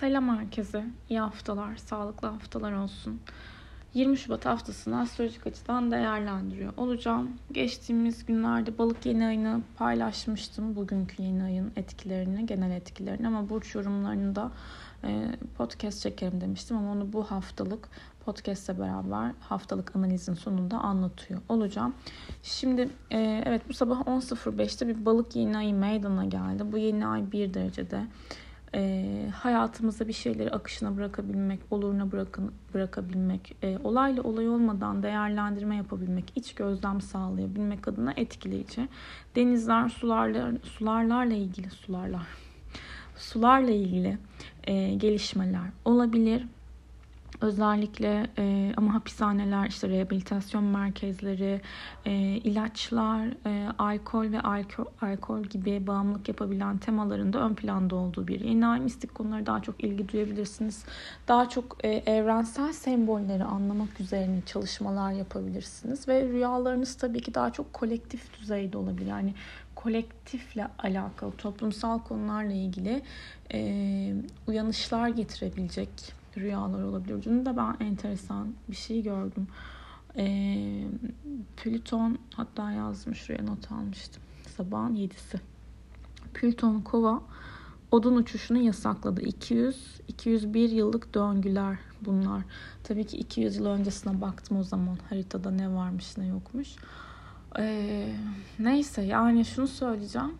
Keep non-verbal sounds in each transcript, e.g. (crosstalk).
Selam herkese. İyi haftalar, sağlıklı haftalar olsun. 20 Şubat haftasını astrolojik açıdan değerlendiriyor olacağım. Geçtiğimiz günlerde balık yeni ayını paylaşmıştım. Bugünkü yeni ayın etkilerini, genel etkilerini ama burç yorumlarını da e, podcast çekerim demiştim ama onu bu haftalık podcast'le beraber haftalık analizin sonunda anlatıyor olacağım. Şimdi e, evet bu sabah 10.05'te bir balık yeni ayı meydana geldi. Bu yeni ay 1 derecede e, hayatımızda bir şeyleri akışına bırakabilmek, oluruna bırakın, bırakabilmek, e, olayla olay olmadan değerlendirme yapabilmek, iç gözlem sağlayabilmek adına etkileyici. Denizler, sularla, sularlarla ilgili sularlar, sularla ilgili e, gelişmeler olabilir. Özellikle e, ama hapishaneler, işte rehabilitasyon merkezleri, e, ilaçlar, e, alkol ve alkol, alkol gibi bağımlılık yapabilen temaların da ön planda olduğu bir yeni mistik konulara daha çok ilgi duyabilirsiniz. Daha çok e, evrensel sembolleri anlamak üzerine çalışmalar yapabilirsiniz ve rüyalarınız tabii ki daha çok kolektif düzeyde olabilir. Yani kolektifle alakalı, toplumsal konularla ilgili e, uyanışlar getirebilecek rüyalar olabilir. Dün de ben enteresan bir şey gördüm. E, Plüton hatta yazmış şuraya not almıştım. Sabahın 7'si. Plüton kova odun uçuşunu yasakladı. 200 201 yıllık döngüler bunlar. Tabii ki 200 yıl öncesine baktım o zaman haritada ne varmış ne yokmuş. Ee, neyse yani şunu söyleyeceğim.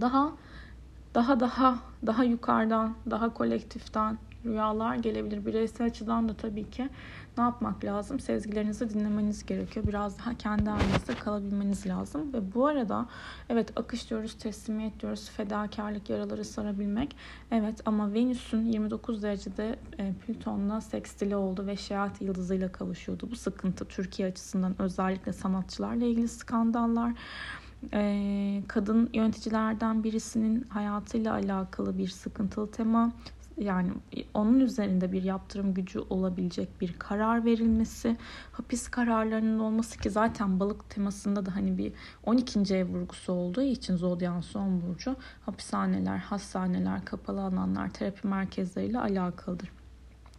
Daha daha daha daha yukarıdan, daha kolektiften rüyalar gelebilir. Bireysel açıdan da tabii ki ne yapmak lazım? Sezgilerinizi dinlemeniz gerekiyor. Biraz daha kendi halinizde kalabilmeniz lazım. Ve bu arada evet akış diyoruz, teslimiyet diyoruz, fedakarlık, yaraları sarabilmek. Evet ama Venüs'ün 29 derecede e, Plüton'la sekstili oldu ve Şehat yıldızıyla kavuşuyordu. Bu sıkıntı Türkiye açısından özellikle sanatçılarla ilgili skandallar kadın yöneticilerden birisinin hayatıyla alakalı bir sıkıntılı tema yani onun üzerinde bir yaptırım gücü olabilecek bir karar verilmesi, hapis kararlarının olması ki zaten balık temasında da hani bir 12. ev vurgusu olduğu için zodyan son burcu hapishaneler, hastaneler, kapalı alanlar, terapi merkezleriyle alakalıdır.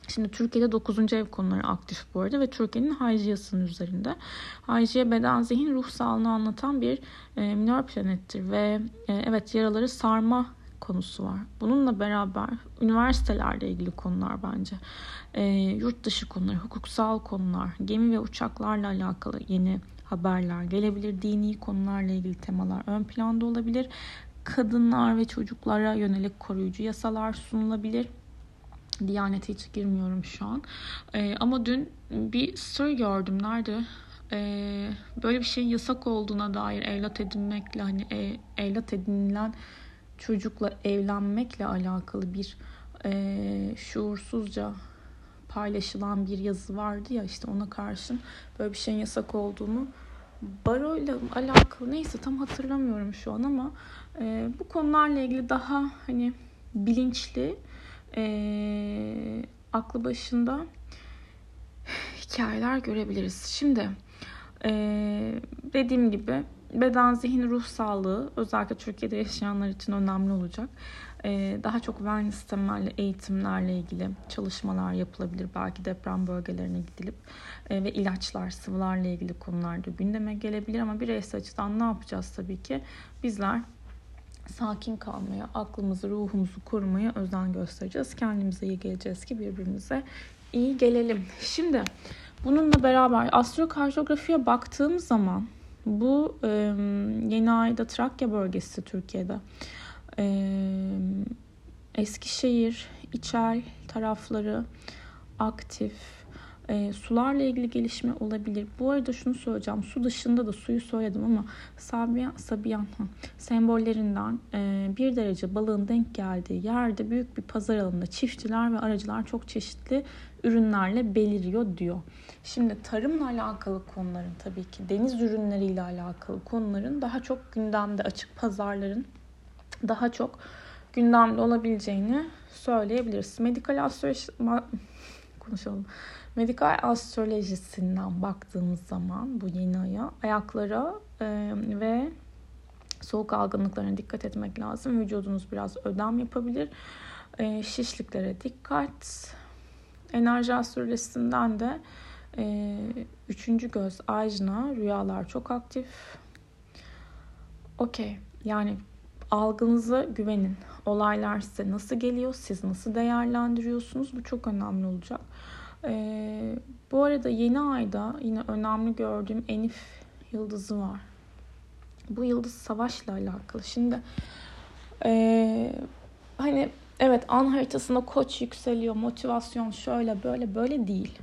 Şimdi Türkiye'de 9. ev konuları aktif bu arada ve Türkiye'nin Hayciyası'nın üzerinde. Hayciye beden, zihin, ruh sağlığını anlatan bir e, minor planettir ve e, evet yaraları sarma konusu var. Bununla beraber üniversitelerle ilgili konular bence. E, yurt dışı konular, hukuksal konular, gemi ve uçaklarla alakalı yeni haberler gelebilir. Dini konularla ilgili temalar ön planda olabilir. Kadınlar ve çocuklara yönelik koruyucu yasalar sunulabilir. Diyanete hiç girmiyorum şu an. E, ama dün bir story gördüm. Nerede? E, böyle bir şeyin yasak olduğuna dair evlat edinmekle hani e, evlat edinilen çocukla evlenmekle alakalı bir e, şuursuzca paylaşılan bir yazı vardı ya işte ona karşın böyle bir şeyin yasak olduğunu baroyla alakalı neyse tam hatırlamıyorum şu an ama e, bu konularla ilgili daha hani bilinçli e, aklı başında hikayeler görebiliriz. Şimdi e, dediğim gibi beden, zihin, ruh sağlığı özellikle Türkiye'de yaşayanlar için önemli olacak. Ee, daha çok wellness temelli eğitimlerle ilgili çalışmalar yapılabilir. Belki deprem bölgelerine gidilip e, ve ilaçlar, sıvılarla ilgili konularda gündeme gelebilir. Ama bireysel açıdan ne yapacağız tabii ki? Bizler sakin kalmaya, aklımızı, ruhumuzu korumaya özen göstereceğiz. Kendimize iyi geleceğiz ki birbirimize iyi gelelim. Şimdi bununla beraber astrokartografiye baktığım zaman bu e, yeni ayda Trakya bölgesi Türkiye'de. E, Eskişehir, İçel tarafları aktif. E, sularla ilgili gelişme olabilir. Bu arada şunu söyleyeceğim. Su dışında da suyu söyledim ama Sabiyan, Sabiyan sembollerinden e, bir derece balığın denk geldiği yerde büyük bir pazar alanında çiftçiler ve aracılar çok çeşitli ürünlerle beliriyor diyor. Şimdi tarımla alakalı konuların tabii ki deniz ürünleriyle alakalı konuların daha çok gündemde açık pazarların daha çok gündemde olabileceğini söyleyebiliriz. Medikal astroloji (laughs) konuşalım. Medikal astrolojisinden baktığımız zaman bu yeni aya ayaklara e, ve soğuk algınlıklarına dikkat etmek lazım. Vücudunuz biraz ödem yapabilir. E, şişliklere dikkat. Enerji astrolojisinden de e, üçüncü göz Ajna rüyalar çok aktif. Okey yani algınıza güvenin. Olaylar size nasıl geliyor? Siz nasıl değerlendiriyorsunuz? Bu çok önemli olacak. Ee, bu arada yeni ayda yine önemli gördüğüm Enif yıldızı var. Bu yıldız savaşla alakalı. Şimdi ee, hani evet an haritasında koç yükseliyor, motivasyon şöyle böyle böyle değil.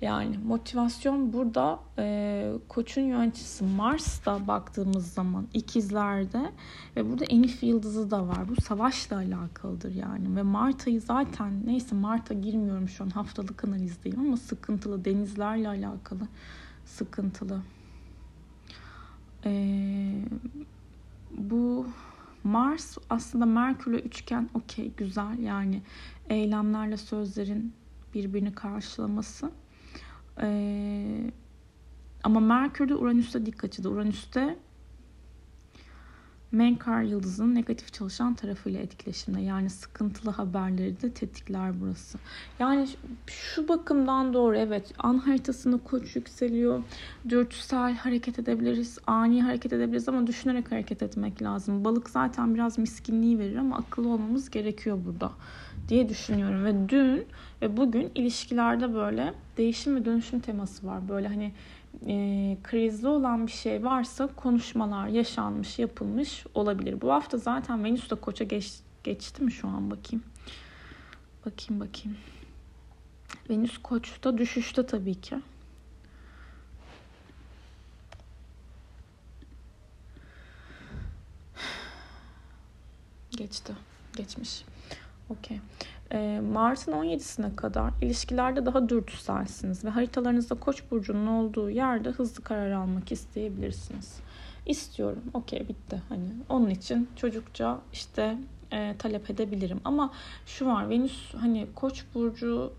Yani motivasyon burada e, koçun yöneticisi Mars'ta baktığımız zaman ikizlerde ve burada Enif yıldızı da var. Bu savaşla alakalıdır yani ve Mart ayı zaten neyse Mart'a girmiyorum şu an haftalık analizdeyim ama sıkıntılı denizlerle alakalı sıkıntılı. E, bu Mars aslında Merkür'le üçgen okey güzel yani eylemlerle sözlerin birbirini karşılaması. Ee, ama Merkür'de Uranüs'te dik açıda. Uranüs'te Menkar yıldızının negatif çalışan tarafıyla etkileşimde. Yani sıkıntılı haberleri de tetikler burası. Yani şu bakımdan doğru evet an haritasında koç yükseliyor. Dürtüsel hareket edebiliriz. Ani hareket edebiliriz ama düşünerek hareket etmek lazım. Balık zaten biraz miskinliği verir ama akıllı olmamız gerekiyor burada diye düşünüyorum. Ve dün ve bugün ilişkilerde böyle değişim ve dönüşüm teması var. Böyle hani e, krizli olan bir şey varsa konuşmalar yaşanmış, yapılmış olabilir. Bu hafta zaten Venüs de koça geç, geçti mi şu an bakayım. Bakayım bakayım. Venüs koçta düşüşte tabii ki. Geçti. Geçmiş. Okey. E, Mart'ın 17'sine kadar ilişkilerde daha dürtüselsiniz ve haritalarınızda Koç burcunun olduğu yerde hızlı karar almak isteyebilirsiniz. İstiyorum. Okey bitti. Hani onun için çocukça işte e, talep edebilirim. Ama şu var Venüs hani Koç burcu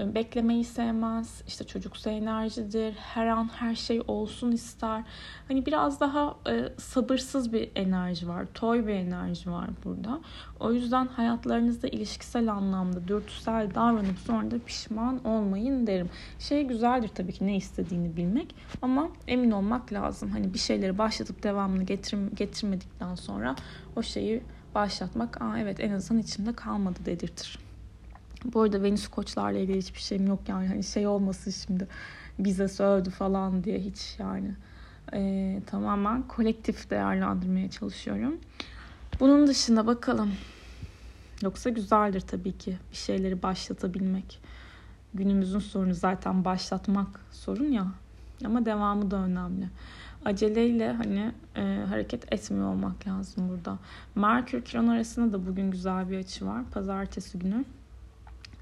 beklemeyi sevmez. İşte çocuksu enerjidir. Her an her şey olsun ister. Hani biraz daha e, sabırsız bir enerji var. Toy bir enerji var burada. O yüzden hayatlarınızda ilişkisel anlamda dürtüsel davranıp sonra da pişman olmayın derim. Şey güzeldir tabii ki ne istediğini bilmek ama emin olmak lazım. Hani bir şeyleri başlatıp devamını getir, getirmedikten sonra o şeyi başlatmak Aa, evet en azından içimde kalmadı dedirtir. Bu arada Venüs koçlarla ilgili hiçbir şeyim yok yani hani şey olmasın şimdi bize sövdü falan diye hiç yani ee, tamamen kolektif değerlendirmeye çalışıyorum. Bunun dışında bakalım yoksa güzeldir tabii ki bir şeyleri başlatabilmek. Günümüzün sorunu zaten başlatmak sorun ya ama devamı da önemli. Aceleyle hani e, hareket etmiyor olmak lazım burada. Merkür Kiron arasında da bugün güzel bir açı var. Pazartesi günü.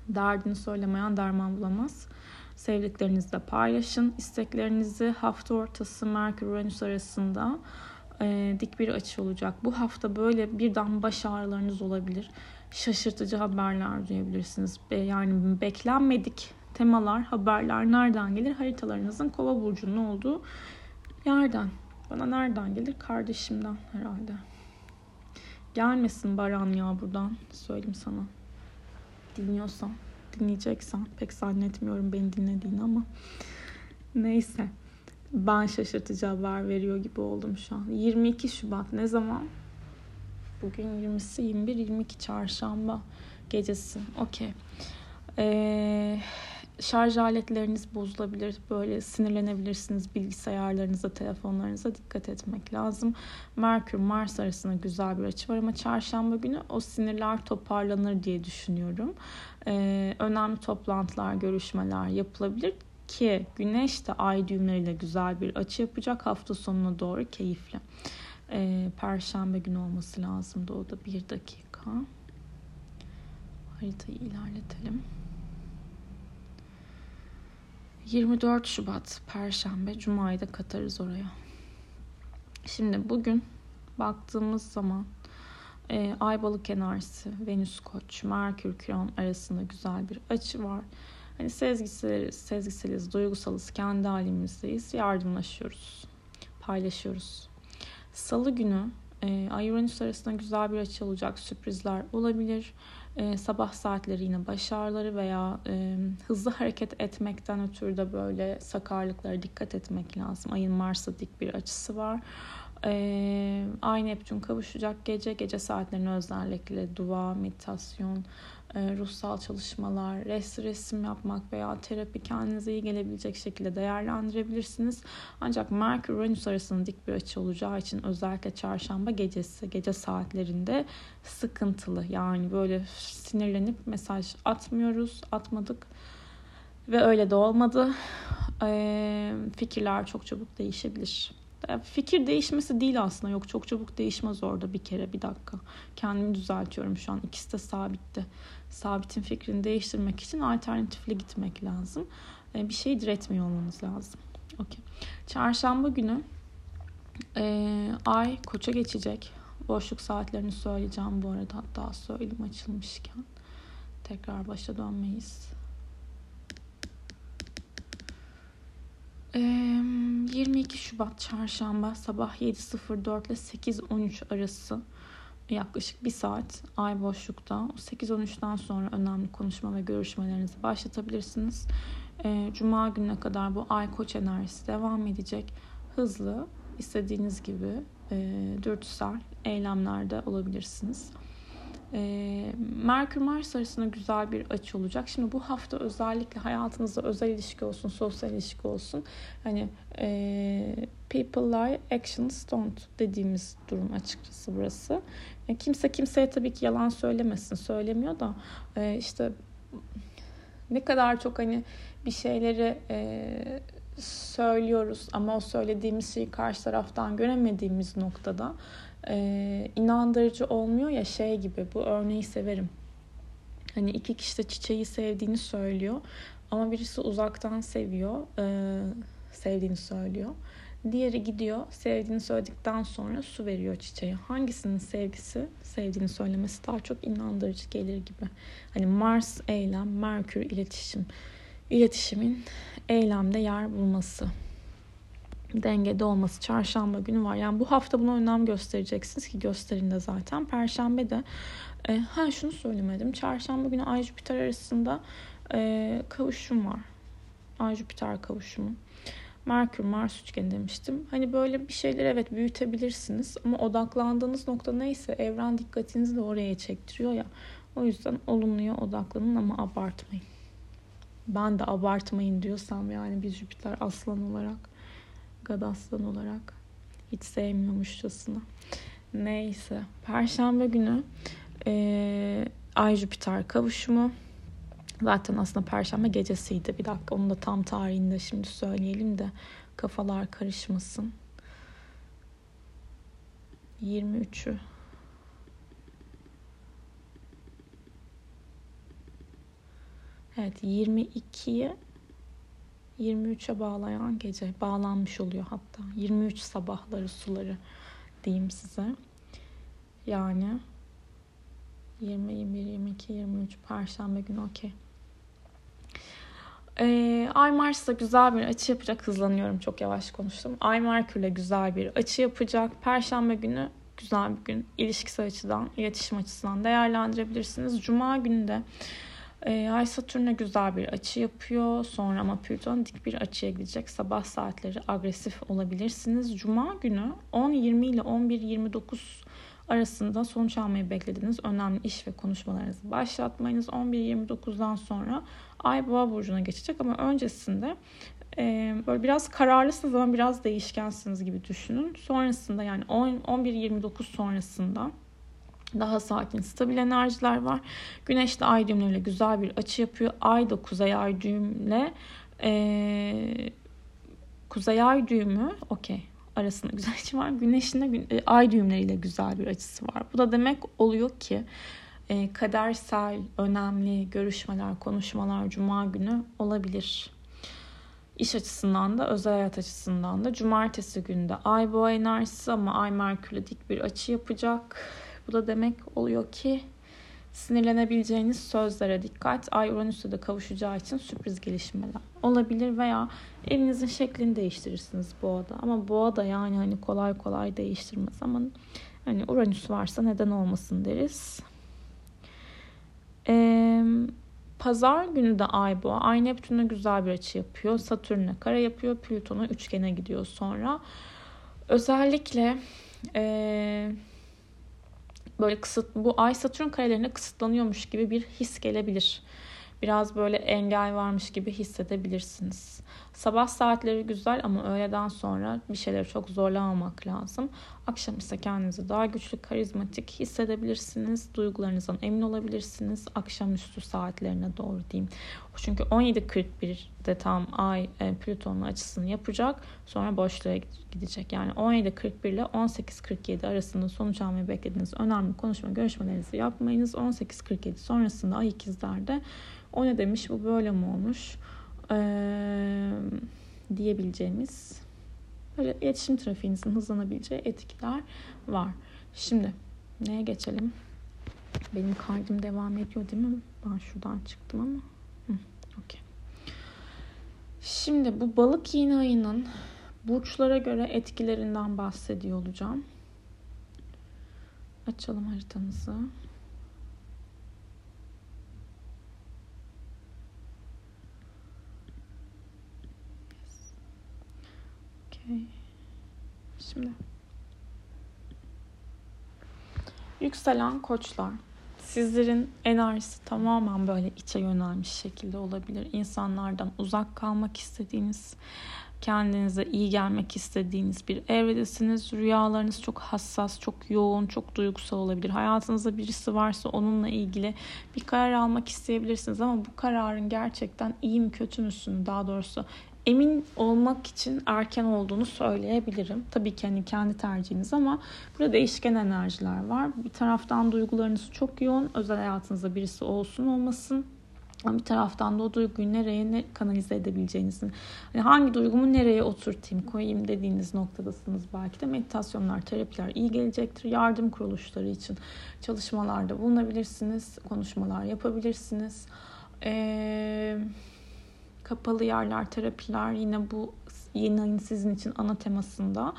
Derdini söylemeyen derman bulamaz. Sevdiklerinizle paylaşın. İsteklerinizi hafta ortası Merkür Uranüs arasında e, dik bir açı olacak. Bu hafta böyle birden baş ağrılarınız olabilir. Şaşırtıcı haberler duyabilirsiniz. Be, yani beklenmedik temalar, haberler nereden gelir? Haritalarınızın kova burcunun olduğu yerden. Bana nereden gelir? Kardeşimden herhalde. Gelmesin Baran ya buradan. Söyleyeyim sana dinliyorsan, dinleyeceksen pek zannetmiyorum beni dinlediğini ama neyse. Ben şaşırtıcı haber veriyor gibi oldum şu an. 22 Şubat ne zaman? Bugün 20'si 21 22 çarşamba gecesi. Okey. Ee, şarj aletleriniz bozulabilir. Böyle sinirlenebilirsiniz. Bilgisayarlarınıza, telefonlarınıza dikkat etmek lazım. Merkür Mars arasında güzel bir açı var ama çarşamba günü o sinirler toparlanır diye düşünüyorum. Ee, önemli toplantılar, görüşmeler yapılabilir ki Güneş de ay düğümleriyle güzel bir açı yapacak hafta sonuna doğru keyifli. Ee, Perşembe günü olması lazım. O da bir dakika. Haritayı ilerletelim. 24 Şubat Perşembe Cuma'yı da katarız oraya. Şimdi bugün baktığımız zaman e, Ay balık enerjisi, Venüs koç, Merkür Kiron arasında güzel bir açı var. Hani sezgiseliz, sezgiseliz, duygusalız, kendi halimizdeyiz, yardımlaşıyoruz, paylaşıyoruz. Salı günü E, Ay Uranüs arasında güzel bir açı olacak. Sürprizler olabilir. E, sabah saatleri yine baş ağrıları veya e, hızlı hareket etmekten ötürü de böyle sakarlıklara dikkat etmek lazım. Ayın Mars'a dik bir açısı var. E, Ay Neptün kavuşacak gece. Gece saatlerine özellikle dua, meditasyon, ruhsal çalışmalar, res, resim yapmak veya terapi kendinize iyi gelebilecek şekilde değerlendirebilirsiniz. Ancak Merkür Uranüs arasında dik bir açı olacağı için özellikle çarşamba gecesi, gece saatlerinde sıkıntılı. Yani böyle sinirlenip mesaj atmıyoruz, atmadık ve öyle de olmadı. E, fikirler çok çabuk değişebilir. Fikir değişmesi değil aslında. Yok çok çabuk değişmez orada bir kere bir dakika. Kendimi düzeltiyorum şu an. İkisi de sabitti sabitin fikrini değiştirmek için alternatifle gitmek lazım. E, bir şeyi diretmiyor olmanız lazım. Okay. Çarşamba günü e, ay koça geçecek. Boşluk saatlerini söyleyeceğim bu arada. Hatta söyleyeyim açılmışken. Tekrar başa dönmeyiz. 22 Şubat çarşamba sabah 7.04 ile 8.13 arası yaklaşık bir saat ay boşlukta 8-13'ten sonra önemli konuşma ve görüşmelerinizi başlatabilirsiniz. Cuma gününe kadar bu ay koç enerjisi devam edecek. Hızlı, istediğiniz gibi dürtüsel eylemlerde olabilirsiniz. E, Merkür Mars arasında güzel bir açı olacak. Şimdi bu hafta özellikle hayatınızda özel ilişki olsun, sosyal ilişki olsun. Hani e, people lie, actions don't dediğimiz durum açıkçası burası. E, kimse kimseye tabii ki yalan söylemesin, söylemiyor da e, işte ne kadar çok hani bir şeyleri e, söylüyoruz ama o söylediğimiz şeyi karşı taraftan göremediğimiz noktada e, inandırıcı olmuyor ya şey gibi bu örneği severim. Hani iki kişi de çiçeği sevdiğini söylüyor ama birisi uzaktan seviyor, e, sevdiğini söylüyor. Diğeri gidiyor sevdiğini söyledikten sonra su veriyor çiçeğe. Hangisinin sevgisi sevdiğini söylemesi daha çok inandırıcı gelir gibi. Hani Mars eylem, Merkür iletişim. İletişimin eylemde yer bulması dengede olması çarşamba günü var. Yani bu hafta buna önem göstereceksiniz ki gösterin de zaten. Perşembe de e, ha şunu söylemedim. Çarşamba günü Ay Jüpiter arasında e, kavuşum var. Ay Jüpiter kavuşumu. Merkür Mars üçgeni demiştim. Hani böyle bir şeyler evet büyütebilirsiniz ama odaklandığınız nokta neyse evren dikkatinizi de oraya çektiriyor ya. O yüzden olumluya odaklanın ama abartmayın. Ben de abartmayın diyorsam yani bir Jüpiter aslan olarak Gadaslan olarak hiç sevmiyormuşçasına. Neyse. Perşembe günü e, Ay Jüpiter kavuşumu. Zaten aslında Perşembe gecesiydi. Bir dakika onu da tam tarihinde şimdi söyleyelim de kafalar karışmasın. 23'ü Evet 22'ye 23'e bağlayan gece bağlanmış oluyor hatta. 23 sabahları suları diyeyim size. Yani 20, 21, 22, 23 Perşembe günü okey. Ee, Ay Mars'la güzel bir açı yapacak. Hızlanıyorum çok yavaş konuştum. Ay Merkür'le güzel bir açı yapacak. Perşembe günü güzel bir gün. İlişkisel açıdan, iletişim açısından değerlendirebilirsiniz. Cuma günü de e, Ay Satürn'e güzel bir açı yapıyor. Sonra ama Plüton dik bir açıya gidecek. Sabah saatleri agresif olabilirsiniz. Cuma günü 10.20 ile 11.29 arasında sonuç almayı beklediğiniz önemli iş ve konuşmalarınızı başlatmayınız. 11.29'dan sonra Ay Boğa burcuna geçecek ama öncesinde e, böyle biraz kararlısınız ama biraz değişkensiniz gibi düşünün. Sonrasında yani 11.29 sonrasında daha sakin, stabil enerjiler var. Güneş de ay düğümleriyle güzel bir açı yapıyor. Ay da kuzey ay düğümle e, kuzey ay düğümü okey arasında güzel açı var. Güneşin de e, ay düğümleriyle güzel bir açısı var. Bu da demek oluyor ki e, kadersel, önemli görüşmeler, konuşmalar cuma günü olabilir. İş açısından da özel hayat açısından da cumartesi günde ay boğa enerjisi ama ay merkürle dik bir açı yapacak bu da demek oluyor ki sinirlenebileceğiniz sözlere dikkat. Ay Uranüs'e de kavuşacağı için sürpriz gelişmeler olabilir veya evinizin şeklini değiştirirsiniz boğada. Ama boğa da yani hani kolay kolay değiştirmez ama Hani Uranüs varsa neden olmasın deriz. Ee, Pazar günü de Ay boğa. Ay Neptün'e güzel bir açı yapıyor. Satürn'e kara yapıyor. Plüton'a üçgene gidiyor sonra. Özellikle e, böyle kısıt bu Ay Satürn karelerine kısıtlanıyormuş gibi bir his gelebilir. Biraz böyle engel varmış gibi hissedebilirsiniz. Sabah saatleri güzel ama öğleden sonra bir şeyleri çok zorlamamak lazım. Akşam ise kendinizi daha güçlü, karizmatik hissedebilirsiniz. Duygularınızdan emin olabilirsiniz. Akşamüstü saatlerine doğru diyeyim. Çünkü 17.41'de tam Ay e, Plüton'un açısını yapacak. Sonra boşluğa gidecek. Yani 17.41 ile 18.47 arasında sonuç almayı beklediğiniz önemli konuşma görüşmelerinizi yapmayınız. 18.47 sonrasında Ay ikizlerde o ne demiş bu böyle mi olmuş ee, diyebileceğimiz böyle iletişim trafiğinizin hızlanabileceği etkiler var. Şimdi neye geçelim? Benim kaydım devam ediyor değil mi? Ben şuradan çıktım ama. Hı, okay. Şimdi bu balık yine ayının burçlara göre etkilerinden bahsediyor olacağım. Açalım haritamızı. Okay. Şimdi yükselen koçlar. Sizlerin enerjisi tamamen böyle içe yönelmiş şekilde olabilir. İnsanlardan uzak kalmak istediğiniz, kendinize iyi gelmek istediğiniz bir evredesiniz. Rüyalarınız çok hassas, çok yoğun, çok duygusal olabilir. Hayatınızda birisi varsa onunla ilgili bir karar almak isteyebilirsiniz ama bu kararın gerçekten iyi mi kötü müsün daha doğrusu emin olmak için erken olduğunu söyleyebilirim. Tabii ki hani kendi tercihiniz ama burada değişken enerjiler var. Bir taraftan duygularınız çok yoğun. Özel hayatınızda birisi olsun olmasın. Ama bir taraftan da o duyguyu nereye ne kanalize edebileceğinizin, hani hangi duygumu nereye oturtayım, koyayım dediğiniz noktadasınız. Belki de meditasyonlar, terapiler iyi gelecektir. Yardım kuruluşları için çalışmalarda bulunabilirsiniz, konuşmalar yapabilirsiniz. Eee kapalı yerler, terapiler yine bu yeni sizin için ana temasında.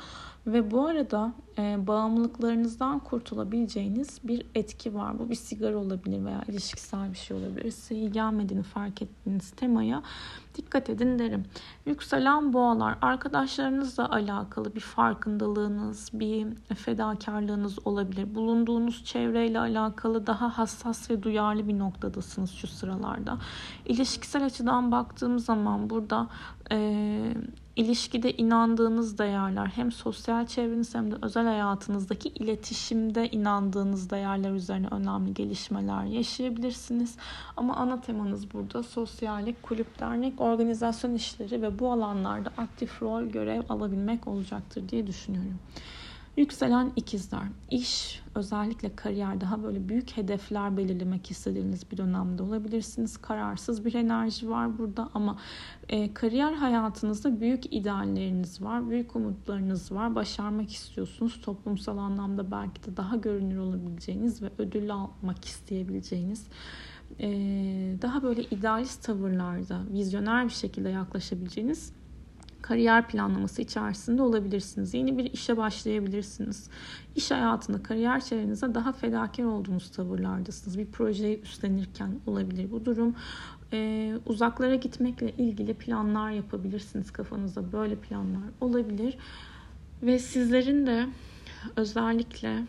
Ve bu arada e, bağımlılıklarınızdan kurtulabileceğiniz bir etki var. Bu bir sigara olabilir veya ilişkisel bir şey olabilir. Size iyi gelmediğini fark ettiğiniz temaya dikkat edin derim. Yükselen boğalar arkadaşlarınızla alakalı bir farkındalığınız, bir fedakarlığınız olabilir. Bulunduğunuz çevreyle alakalı daha hassas ve duyarlı bir noktadasınız şu sıralarda. İlişkisel açıdan baktığım zaman burada e, ilişkide inandığınız değerler hem sosyal çevreniz hem de özel hayatınızdaki iletişimde inandığınız değerler üzerine önemli gelişmeler yaşayabilirsiniz. Ama ana temanız burada sosyallik, kulüp, dernek, organizasyon işleri ve bu alanlarda aktif rol, görev alabilmek olacaktır diye düşünüyorum. Yükselen ikizler. İş, özellikle kariyer daha böyle büyük hedefler belirlemek istediğiniz bir dönemde olabilirsiniz. Kararsız bir enerji var burada ama e, kariyer hayatınızda büyük idealleriniz var, büyük umutlarınız var. Başarmak istiyorsunuz. Toplumsal anlamda belki de daha görünür olabileceğiniz ve ödül almak isteyebileceğiniz e, daha böyle idealist tavırlarda, vizyoner bir şekilde yaklaşabileceğiniz kariyer planlaması içerisinde olabilirsiniz. Yeni bir işe başlayabilirsiniz. İş hayatında, kariyer çevrenizde daha fedakar olduğunuz tavırlardasınız. Bir projeyi üstlenirken olabilir bu durum. Ee, uzaklara gitmekle ilgili planlar yapabilirsiniz kafanızda. Böyle planlar olabilir. Ve sizlerin de özellikle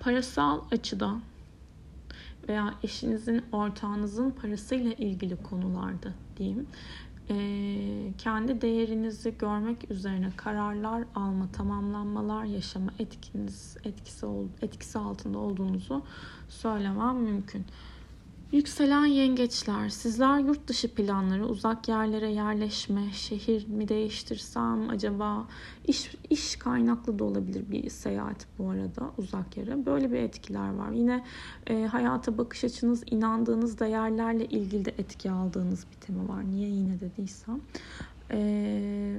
parasal açıdan veya eşinizin, ortağınızın parasıyla ilgili konularda diyeyim kendi değerinizi görmek üzerine kararlar alma, tamamlanmalar yaşama etkiniz etkisi etkisi altında olduğunuzu söylemem mümkün. Yükselen yengeçler, sizler yurt dışı planları, uzak yerlere yerleşme, şehir mi değiştirsem acaba iş, iş kaynaklı da olabilir bir seyahat bu arada uzak yere. Böyle bir etkiler var. Yine e, hayata bakış açınız, inandığınız değerlerle ilgili de etki aldığınız bir tema var. Niye yine dediysem. E,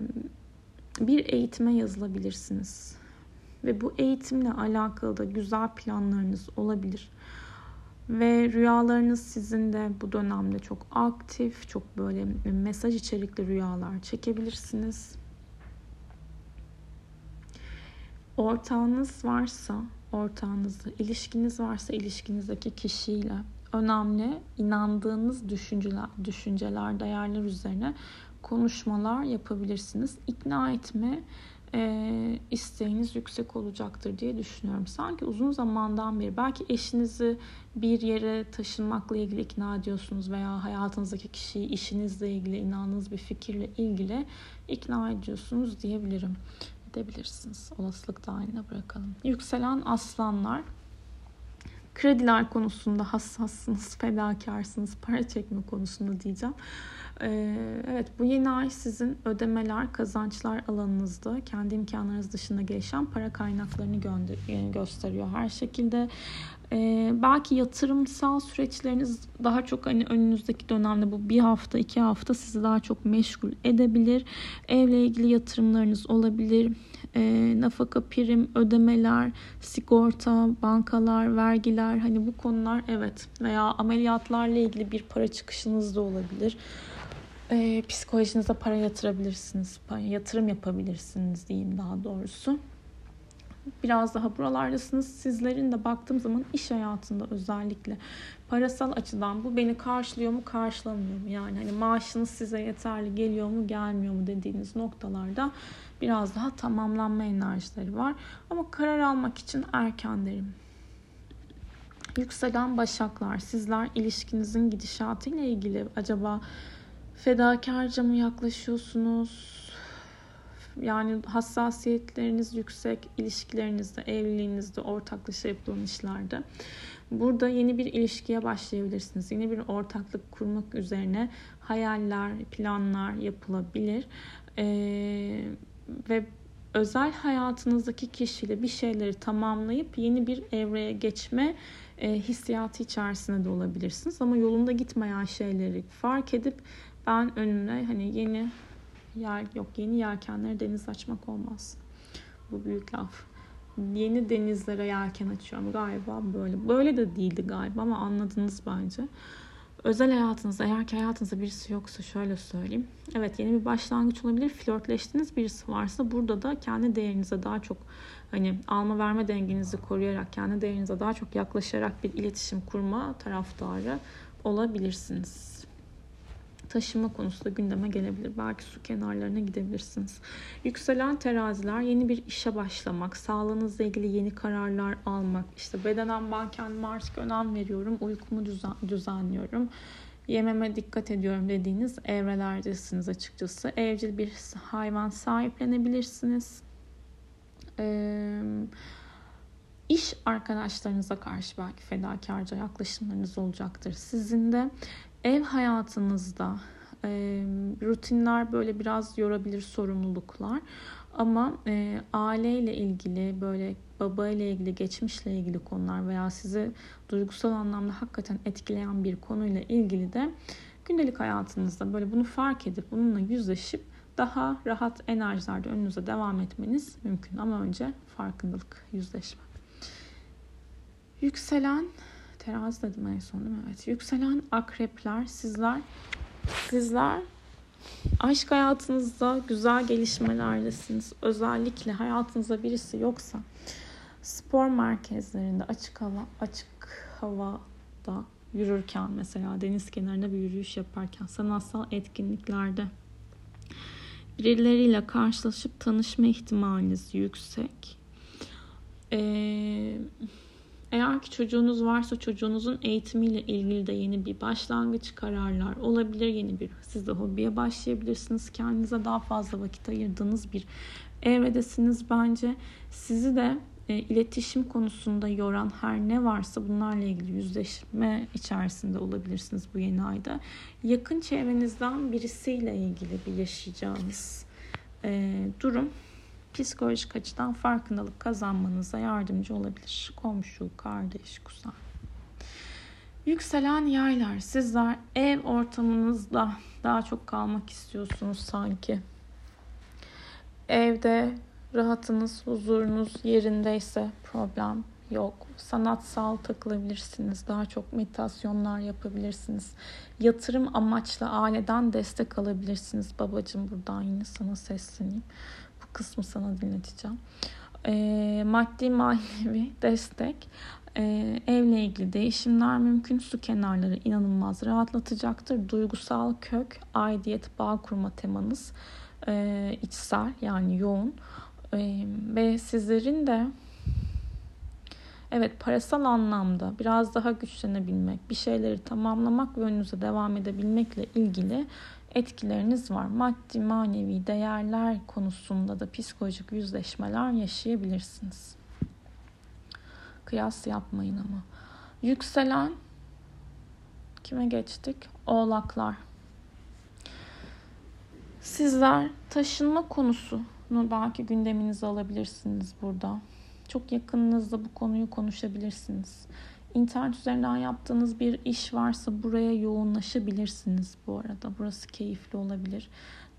bir eğitime yazılabilirsiniz. Ve bu eğitimle alakalı da güzel planlarınız olabilir. Ve rüyalarınız sizin de bu dönemde çok aktif, çok böyle mesaj içerikli rüyalar çekebilirsiniz. ortağınız varsa ortağınızla, ilişkiniz varsa ilişkinizdeki kişiyle önemli inandığınız düşünceler, düşünceler, değerler üzerine konuşmalar yapabilirsiniz. İkna etme e, isteğiniz yüksek olacaktır diye düşünüyorum. Sanki uzun zamandan beri belki eşinizi bir yere taşınmakla ilgili ikna ediyorsunuz veya hayatınızdaki kişiyi işinizle ilgili inandığınız bir fikirle ilgili ikna ediyorsunuz diyebilirim. Edebilirsiniz. Olasılık dahiline bırakalım. Yükselen aslanlar krediler konusunda hassassınız, fedakarsınız, para çekme konusunda diyeceğim. Ee, evet bu yeni ay sizin ödemeler, kazançlar alanınızda kendi imkanlarınız dışında gelişen para kaynaklarını gönder gösteriyor her şekilde. Ee, belki yatırımsal süreçleriniz daha çok hani önünüzdeki dönemde bu bir hafta iki hafta sizi daha çok meşgul edebilir. Evle ilgili yatırımlarınız olabilir. Ee, nafaka, prim, ödemeler, sigorta, bankalar, vergiler hani bu konular evet veya ameliyatlarla ilgili bir para çıkışınız da olabilir e, psikolojinize para yatırabilirsiniz. Yatırım yapabilirsiniz diyeyim daha doğrusu. Biraz daha buralardasınız. Sizlerin de baktığım zaman iş hayatında özellikle parasal açıdan bu beni karşılıyor mu karşılamıyor mu? Yani hani maaşınız size yeterli geliyor mu gelmiyor mu dediğiniz noktalarda biraz daha tamamlanma enerjileri var. Ama karar almak için erken derim. Yükselen başaklar sizler ilişkinizin gidişatı ile ilgili acaba fedakarca mı yaklaşıyorsunuz? Yani hassasiyetleriniz yüksek ilişkilerinizde, evliliğinizde, ortaklaşa yapılan işlerde. Burada yeni bir ilişkiye başlayabilirsiniz. Yeni bir ortaklık kurmak üzerine hayaller, planlar yapılabilir. Ee, ve özel hayatınızdaki kişiyle bir şeyleri tamamlayıp yeni bir evreye geçme e, hissiyatı içerisinde de olabilirsiniz. Ama yolunda gitmeyen şeyleri fark edip ben önüne hani yeni yer yok yeni yelkenlere deniz açmak olmaz. Bu büyük laf. Yeni denizlere yelken açıyorum galiba böyle. Böyle de değildi galiba ama anladınız bence. Özel hayatınızda eğer ki hayatınızda birisi yoksa şöyle söyleyeyim. Evet yeni bir başlangıç olabilir. Flörtleştiğiniz birisi varsa burada da kendi değerinize daha çok hani alma verme dengenizi koruyarak kendi değerinize daha çok yaklaşarak bir iletişim kurma taraftarı olabilirsiniz taşıma konusu da gündeme gelebilir. Belki su kenarlarına gidebilirsiniz. Yükselen teraziler yeni bir işe başlamak, sağlığınızla ilgili yeni kararlar almak. İşte bedenen ben kendime artık önem veriyorum, uykumu düzen, düzenliyorum. Yememe dikkat ediyorum dediğiniz evrelerdesiniz açıkçası. Evcil bir hayvan sahiplenebilirsiniz. Ee, iş arkadaşlarınıza karşı belki fedakarca yaklaşımlarınız olacaktır. Sizin de Ev hayatınızda e, rutinler böyle biraz yorabilir sorumluluklar. Ama e, aileyle ilgili böyle baba ile ilgili geçmişle ilgili konular veya sizi duygusal anlamda hakikaten etkileyen bir konuyla ilgili de gündelik hayatınızda böyle bunu fark edip bununla yüzleşip daha rahat enerjilerde önünüze devam etmeniz mümkün. Ama önce farkındalık, yüzleşme. Yükselen Terazi dedim en son değil mi? Evet. Yükselen akrepler sizler sizler aşk hayatınızda güzel gelişmelerdesiniz. Özellikle hayatınızda birisi yoksa spor merkezlerinde açık hava açık havada yürürken mesela deniz kenarında bir yürüyüş yaparken sanatsal etkinliklerde birileriyle karşılaşıp tanışma ihtimaliniz yüksek. Ee, eğer ki çocuğunuz varsa çocuğunuzun eğitimiyle ilgili de yeni bir başlangıç kararlar olabilir. Yeni bir siz de hobiye başlayabilirsiniz. Kendinize daha fazla vakit ayırdığınız bir evredesiniz bence. Sizi de e, iletişim konusunda yoran her ne varsa bunlarla ilgili yüzleşme içerisinde olabilirsiniz bu yeni ayda. Yakın çevrenizden birisiyle ilgili bir yaşayacağınız e, durum psikolojik açıdan farkındalık kazanmanıza yardımcı olabilir. Komşu, kardeş, kuzen. Yükselen yaylar. Sizler ev ortamınızda daha çok kalmak istiyorsunuz sanki. Evde rahatınız, huzurunuz yerindeyse problem yok. Sanatsal takılabilirsiniz. Daha çok meditasyonlar yapabilirsiniz. Yatırım amaçlı aileden destek alabilirsiniz. Babacım buradan yine sana sesleneyim kısmı sana dinleteceğim. e, maddi manevi (laughs) destek, e, evle ilgili değişimler mümkün. Su kenarları inanılmaz rahatlatacaktır. Duygusal kök, aidiyet, bağ kurma temanız e, içsel yani yoğun. E, ve sizlerin de Evet parasal anlamda biraz daha güçlenebilmek, bir şeyleri tamamlamak ve önünüze devam edebilmekle ilgili etkileriniz var. Maddi manevi değerler konusunda da psikolojik yüzleşmeler yaşayabilirsiniz. Kıyas yapmayın ama. Yükselen kime geçtik? Oğlaklar. Sizler taşınma konusunu belki gündeminize alabilirsiniz burada. Çok yakınınızda bu konuyu konuşabilirsiniz. İnternet üzerinden yaptığınız bir iş varsa buraya yoğunlaşabilirsiniz bu arada. Burası keyifli olabilir.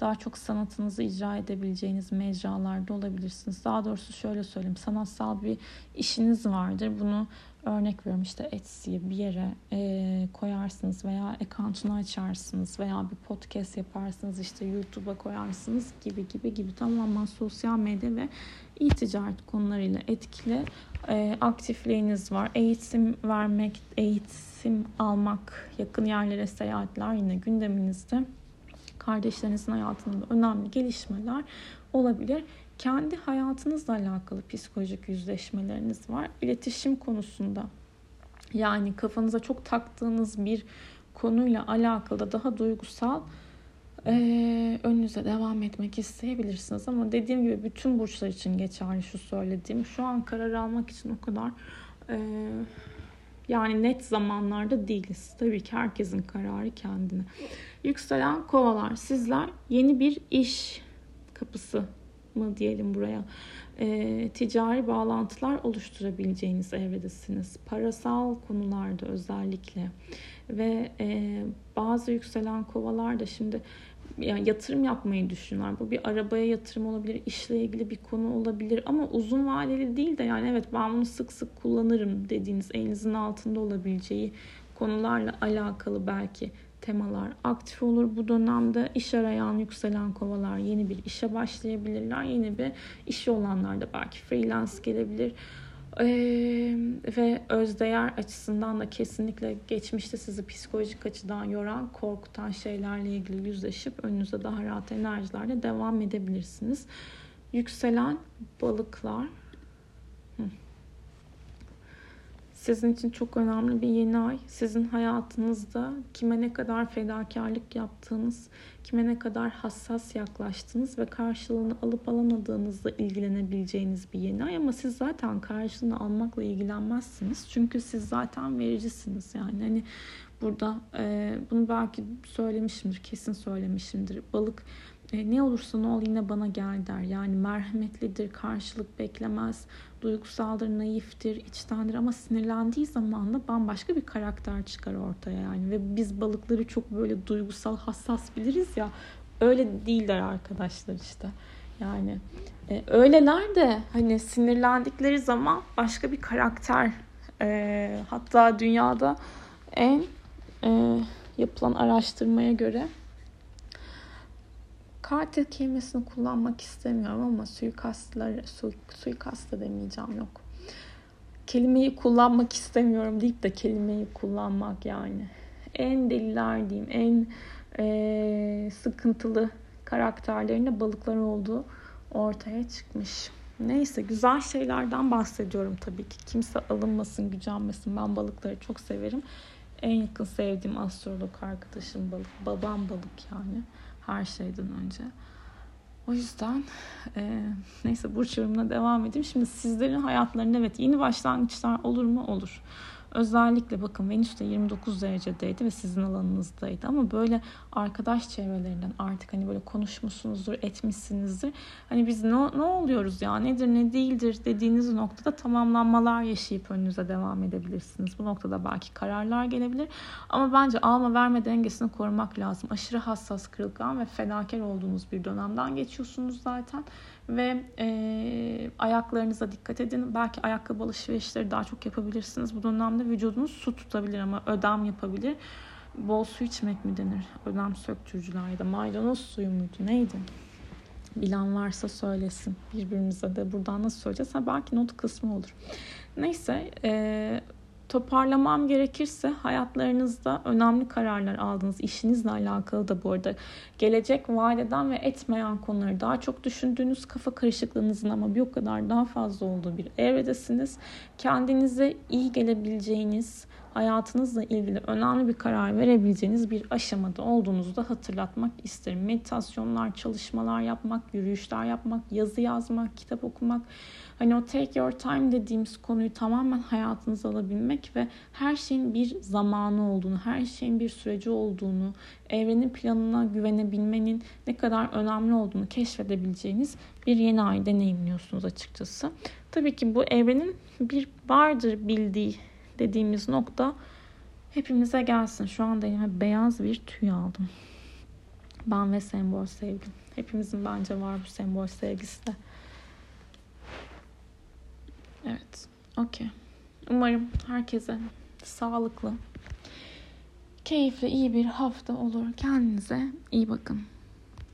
Daha çok sanatınızı icra edebileceğiniz mecralarda olabilirsiniz. Daha doğrusu şöyle söyleyeyim. Sanatsal bir işiniz vardır. Bunu örnek veriyorum işte Etsy'ye bir yere e, koyarsınız veya account'unu açarsınız veya bir podcast yaparsınız işte YouTube'a koyarsınız gibi gibi gibi tamamen sosyal medya ve e-ticaret konularıyla etkili e, aktifliğiniz var. Eğitim vermek, eğitim almak, yakın yerlere seyahatler yine gündeminizde. Kardeşlerinizin hayatında önemli gelişmeler olabilir. Kendi hayatınızla alakalı psikolojik yüzleşmeleriniz var. İletişim konusunda yani kafanıza çok taktığınız bir konuyla alakalı daha duygusal ee, önünüze devam etmek isteyebilirsiniz. Ama dediğim gibi bütün burçlar için geçerli şu söylediğim. Şu an karar almak için o kadar e, yani net zamanlarda değiliz. Tabii ki herkesin kararı kendine. Yükselen kovalar sizler yeni bir iş kapısı mı diyelim buraya e, ticari bağlantılar oluşturabileceğiniz evredesiniz. Parasal konularda özellikle ve e, bazı yükselen kovalar da şimdi yani yatırım yapmayı düşünüyorlar. Bu bir arabaya yatırım olabilir, işle ilgili bir konu olabilir ama uzun vadeli değil de yani evet ben bunu sık sık kullanırım dediğiniz elinizin altında olabileceği konularla alakalı belki temalar aktif olur. Bu dönemde iş arayan yükselen kovalar yeni bir işe başlayabilirler. Yeni bir işi olanlar da belki freelance gelebilir. Ve özdeğer açısından da kesinlikle geçmişte sizi psikolojik açıdan yoran, korkutan şeylerle ilgili yüzleşip önünüze daha rahat enerjilerle devam edebilirsiniz. Yükselen balıklar. Sizin için çok önemli bir yeni ay. Sizin hayatınızda kime ne kadar fedakarlık yaptığınız, kime ne kadar hassas yaklaştığınız ve karşılığını alıp alamadığınızla ilgilenebileceğiniz bir yeni ay. Ama siz zaten karşılığını almakla ilgilenmezsiniz. Çünkü siz zaten vericisiniz. Yani hani burada e, bunu belki söylemişimdir, kesin söylemişimdir. Balık e, ne olursa ne ol yine bana gel der. Yani merhametlidir, karşılık beklemez, duygusaldır, naiftir, içtendir ama sinirlendiği zaman da bambaşka bir karakter çıkar ortaya yani. Ve biz balıkları çok böyle duygusal, hassas biliriz ya. Öyle değiller arkadaşlar işte. Yani e, öyleler de hani sinirlendikleri zaman başka bir karakter. E, hatta dünyada en e, yapılan araştırmaya göre Katil kelimesini kullanmak istemiyorum ama suikastlar, su, suikast demeyeceğim yok. Kelimeyi kullanmak istemiyorum deyip de kelimeyi kullanmak yani. En deliler diyeyim, en e, sıkıntılı karakterlerinde balıklar olduğu ortaya çıkmış. Neyse güzel şeylerden bahsediyorum tabii ki. Kimse alınmasın, gücenmesin. Ben balıkları çok severim. En yakın sevdiğim astrolog arkadaşım balık. Babam balık yani her şeyden önce. O yüzden e, neyse burç yorumuna devam edeyim. Şimdi sizlerin hayatlarında evet yeni başlangıçlar olur mu? Olur. Özellikle bakın Venüs de 29 derecedeydi ve sizin alanınızdaydı ama böyle arkadaş çevrelerinden artık hani böyle konuşmuşsunuzdur, etmişsinizdir. Hani biz ne, ne oluyoruz ya nedir ne değildir dediğiniz noktada tamamlanmalar yaşayıp önünüze devam edebilirsiniz. Bu noktada belki kararlar gelebilir. Ama bence alma verme dengesini korumak lazım. Aşırı hassas, kırılgan ve fedakar olduğunuz bir dönemden geçiyorsunuz zaten ve e, ayaklarınıza dikkat edin. Belki ayakkabı alışverişleri daha çok yapabilirsiniz. Bu dönemde vücudunuz su tutabilir ama ödem yapabilir. Bol su içmek mi denir? Ödem söktürücüler da maydanoz suyu muydu neydi? Bilen varsa söylesin. Birbirimize de buradan nasıl söyleyeceğiz? Ha, belki not kısmı olur. Neyse e, toparlamam gerekirse hayatlarınızda önemli kararlar aldığınız işinizle alakalı da bu arada gelecek vadeden ve etmeyen konuları daha çok düşündüğünüz kafa karışıklığınızın ama bir o kadar daha fazla olduğu bir evredesiniz. Kendinize iyi gelebileceğiniz hayatınızla ilgili önemli bir karar verebileceğiniz bir aşamada olduğunuzu da hatırlatmak isterim. Meditasyonlar, çalışmalar yapmak, yürüyüşler yapmak, yazı yazmak, kitap okumak. Hani o take your time dediğimiz konuyu tamamen hayatınıza alabilmek ve her şeyin bir zamanı olduğunu, her şeyin bir süreci olduğunu, evrenin planına güvenebilmenin ne kadar önemli olduğunu keşfedebileceğiniz bir yeni ay deneyimliyorsunuz açıkçası. Tabii ki bu evrenin bir vardır bildiği dediğimiz nokta hepimize gelsin. Şu anda elime beyaz bir tüy aldım. Ben ve sembol sevgim. Hepimizin bence var bu sembol sevgisi de. Evet. Okey. Umarım herkese sağlıklı, keyifli, iyi bir hafta olur. Kendinize iyi bakın.